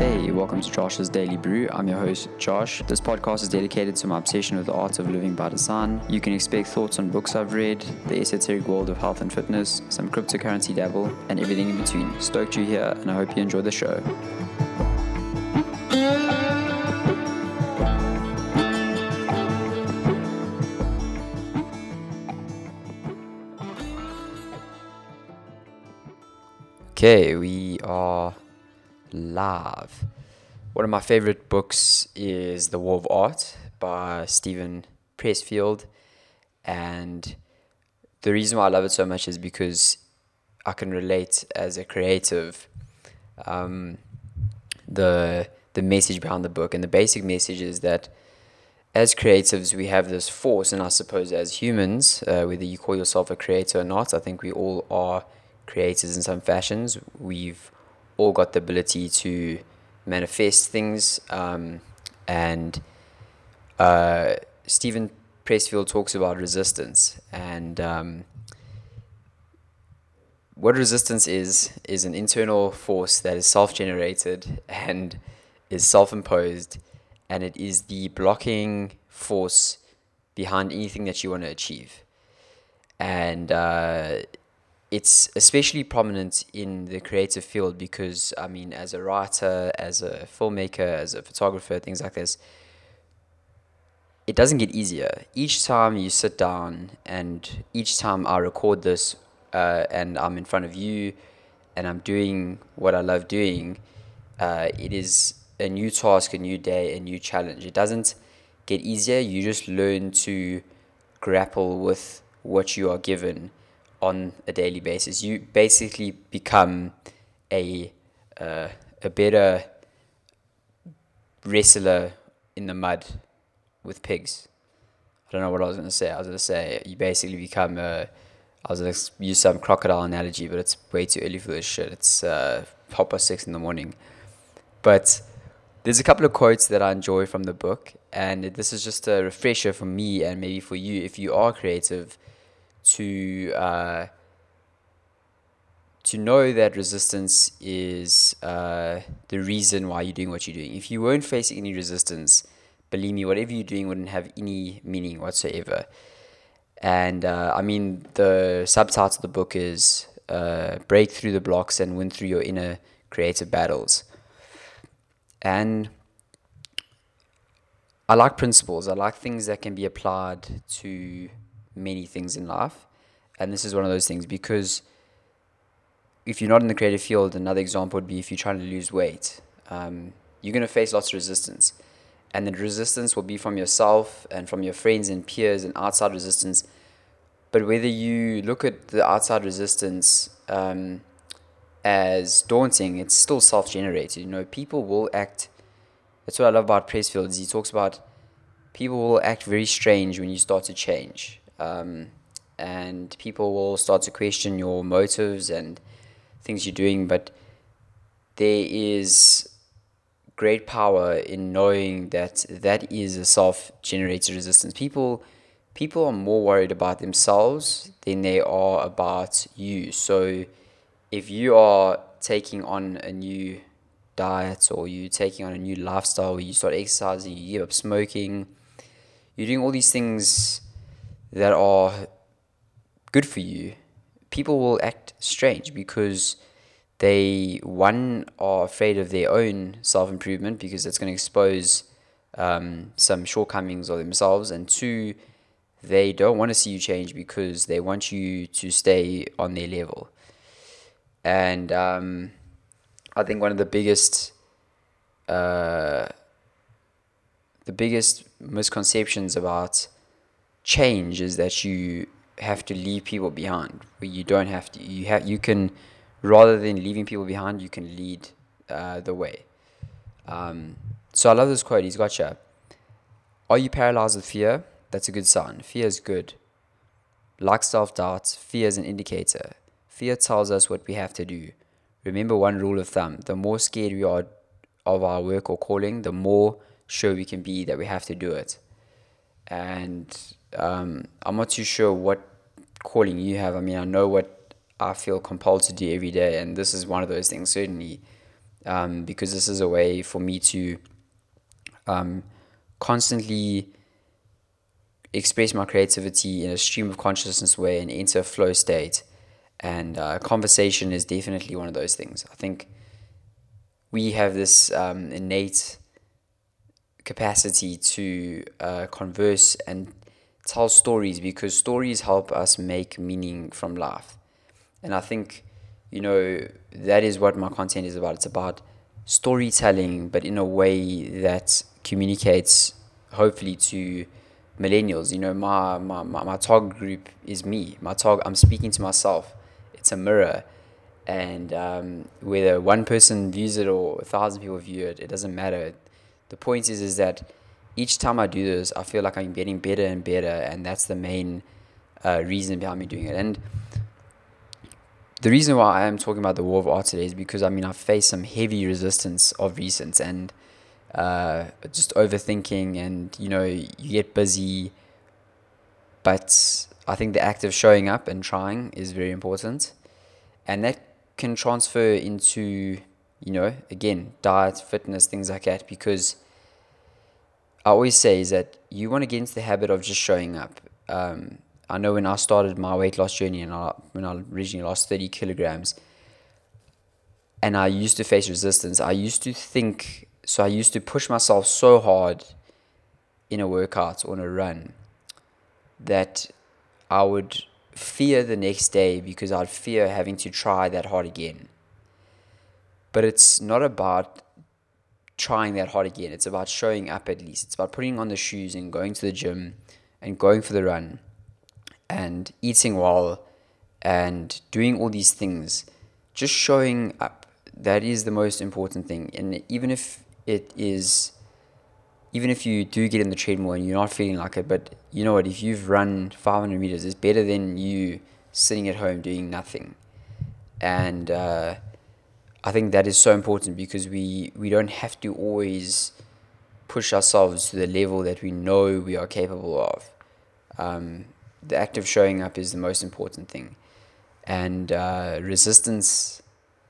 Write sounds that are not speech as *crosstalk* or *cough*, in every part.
Hey, welcome to Josh's Daily Brew. I'm your host, Josh. This podcast is dedicated to my obsession with the art of living by design. You can expect thoughts on books I've read, the esoteric world of health and fitness, some cryptocurrency dabble, and everything in between. Stoked you're here, and I hope you enjoy the show. Okay, we are live. One of my favorite books is The War of Art by Steven Pressfield. And the reason why I love it so much is because I can relate as a creative um, the the message behind the book and the basic message is that as creatives we have this force and I suppose as humans uh, whether you call yourself a creator or not I think we all are creators in some fashions we've all got the ability to manifest things. Um, and uh, Steven Pressfield talks about resistance. And um, what resistance is, is an internal force that is self generated *laughs* and is self imposed. And it is the blocking force behind anything that you want to achieve. And uh, it's especially prominent in the creative field because I mean, as a writer, as a filmmaker, as a photographer, things like this, it doesn't get easier. Each time you sit down, and each time I record this, uh, and I'm in front of you, and I'm doing what I love doing, uh, it is a new task, a new day, a new challenge. It doesn't get easier. You just learn to grapple with what you are given on a daily basis. You basically become a uh, a better wrestler in the mud with pigs. I don't know what I was going to say. I was going to say you basically become a. I was going to use some crocodile analogy, but it's way too early for this shit. It's uh, half past six in the morning. But there's a couple of quotes that I enjoy from the book, and this is just a refresher for me and maybe for you if you are creative to uh, to know that resistance is uh, the reason why you're doing what you're doing. If you weren't facing any resistance, believe me, whatever you're doing wouldn't have any meaning whatsoever. And uh, I mean, the subtitle of the book is uh, Break Through the Blocks and Win Through Your Inner Creative Battles. And I like principles, I like things that can be applied to many things in life. And this is one of those things because if you're not in the creative field, another example would be if you're trying to lose weight, um, you're going to face lots of resistance. And the resistance will be from yourself and from your friends and peers and outside resistance. But whether you look at the outside resistance um, as daunting, it's still self generated. You know, people will act. That's what I love about Pressfield. He talks about people will act very strange when you start to change. Um, and people will start to question your motives and things you're doing, but there is great power in knowing that that is a self-generated resistance. People people are more worried about themselves than they are about you. So if you are taking on a new diet or you taking on a new lifestyle where you start exercising, you give up smoking, you're doing all these things that are good for you, people will act strange because they one are afraid of their own self improvement because that's going to expose um, some shortcomings of themselves, and two, they don't want to see you change because they want you to stay on their level. And um, I think one of the biggest, uh, the biggest misconceptions about change is that you have to leave people behind. Where you don't have to. You have you can rather than leaving people behind, you can lead uh, the way. Um, so I love this quote. He's got. Are you paralyzed with fear? That's a good sign. Fear is good. Like self doubt, fear is an indicator. Fear tells us what we have to do. Remember one rule of thumb the more scared we are of our work or calling, the more sure we can be that we have to do it. And um, I'm not too sure what calling you have. I mean, I know what I feel compelled to do every day, and this is one of those things. Certainly, um, because this is a way for me to um, constantly express my creativity in a stream of consciousness way and enter a flow state. And uh, conversation is definitely one of those things. I think we have this um, innate capacity to uh, converse and tell stories because stories help us make meaning from life. And I think, you know, that is what my content is about. It's about storytelling, but in a way that communicates, hopefully, to millennials. You know, my, my, my, my target group is me. My target, I'm speaking to myself. It's a mirror. And um, whether one person views it or a thousand people view it, it doesn't matter. The point is, is that each time I do this, I feel like I'm getting better and better, and that's the main uh, reason behind me doing it. And the reason why I am talking about the war of art today is because I mean I've faced some heavy resistance of recent and uh, just overthinking, and you know you get busy, but I think the act of showing up and trying is very important, and that can transfer into you know again diet, fitness, things like that because I always say is that you want to get into the habit of just showing up. Um, I know when I started my weight loss journey and I, when I originally lost 30 kilograms and I used to face resistance, I used to think, so I used to push myself so hard in a workout or in a run that I would fear the next day because I'd fear having to try that hard again. But it's not about trying that hard again. It's about showing up at least. It's about putting on the shoes and going to the gym and going for the run and eating well and doing all these things. Just showing up. That is the most important thing. And even if it is, even if you do get in the treadmill and you're not feeling like it, but you know what? If you've run 500 meters, it's better than you sitting at home doing nothing. And, uh, I think that is so important because we, we don't have to always push ourselves to the level that we know we are capable of. Um, the act of showing up is the most important thing. And uh, resistance,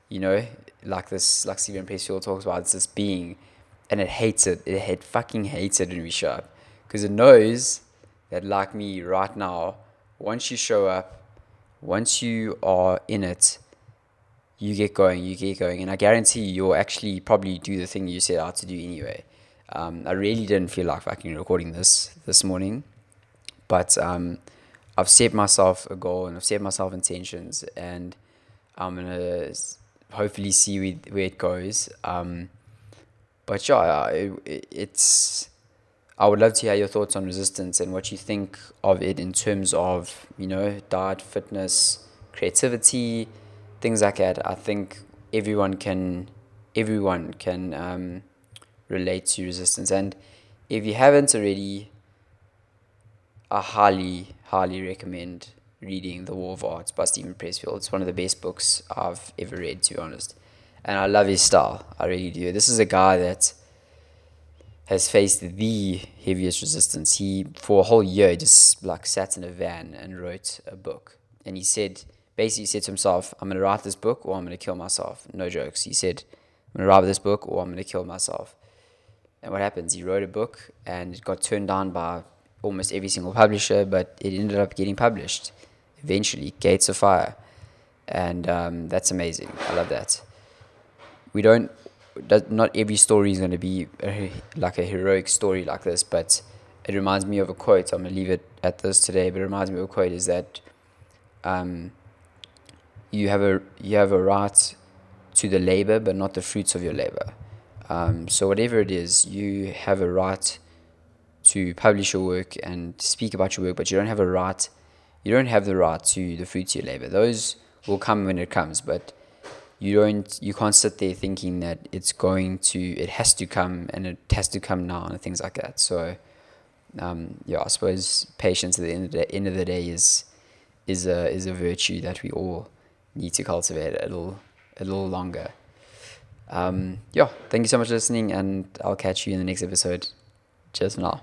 you know, like this, like Steven Pressfield talks about, it's this being, and it hates it. It, it fucking hates it when we show up because it knows that, like me right now, once you show up, once you are in it, you get going, you get going, and I guarantee you'll actually probably do the thing you set out to do anyway. Um, I really didn't feel like fucking recording this this morning, but um, I've set myself a goal and I've set myself intentions, and I'm gonna hopefully see where, where it goes. Um, but yeah, it, it's. I would love to hear your thoughts on resistance and what you think of it in terms of you know diet, fitness, creativity things like that. I think everyone can everyone can um, relate to resistance, and if you haven't already, I highly highly recommend reading The War of Arts by Steven Pressfield. It's one of the best books I've ever read, to be honest, and I love his style. I really do. This is a guy that has faced the heaviest resistance. He for a whole year just like sat in a van and wrote a book, and he said basically said to himself, I'm going to write this book or I'm going to kill myself. No jokes. He said, I'm going to write this book or I'm going to kill myself. And what happens? He wrote a book and it got turned down by almost every single publisher, but it ended up getting published eventually, Gates of Fire. And um, that's amazing. I love that. We don't, not every story is going to be a, like a heroic story like this, but it reminds me of a quote. I'm going to leave it at this today, but it reminds me of a quote is that um, you have a you have a right to the labor, but not the fruits of your labor. Um, so whatever it is, you have a right to publish your work and speak about your work, but you don't have a right. You don't have the right to the fruits of your labor. Those will come when it comes, but you don't. You can't sit there thinking that it's going to. It has to come, and it has to come now, and things like that. So, um, yeah, I suppose patience at the end of the end of the day is is a is a virtue that we all need to cultivate a little a little longer. Um, yeah, thank you so much for listening, and I'll catch you in the next episode. Cheers now.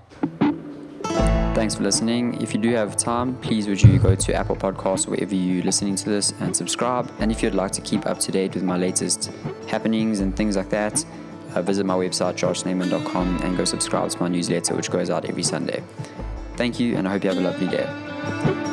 Thanks for listening. If you do have time, please would you go to Apple Podcasts wherever you're listening to this and subscribe. And if you'd like to keep up to date with my latest happenings and things like that, uh, visit my website, joshsnyman.com, and go subscribe to my newsletter, which goes out every Sunday. Thank you, and I hope you have a lovely day.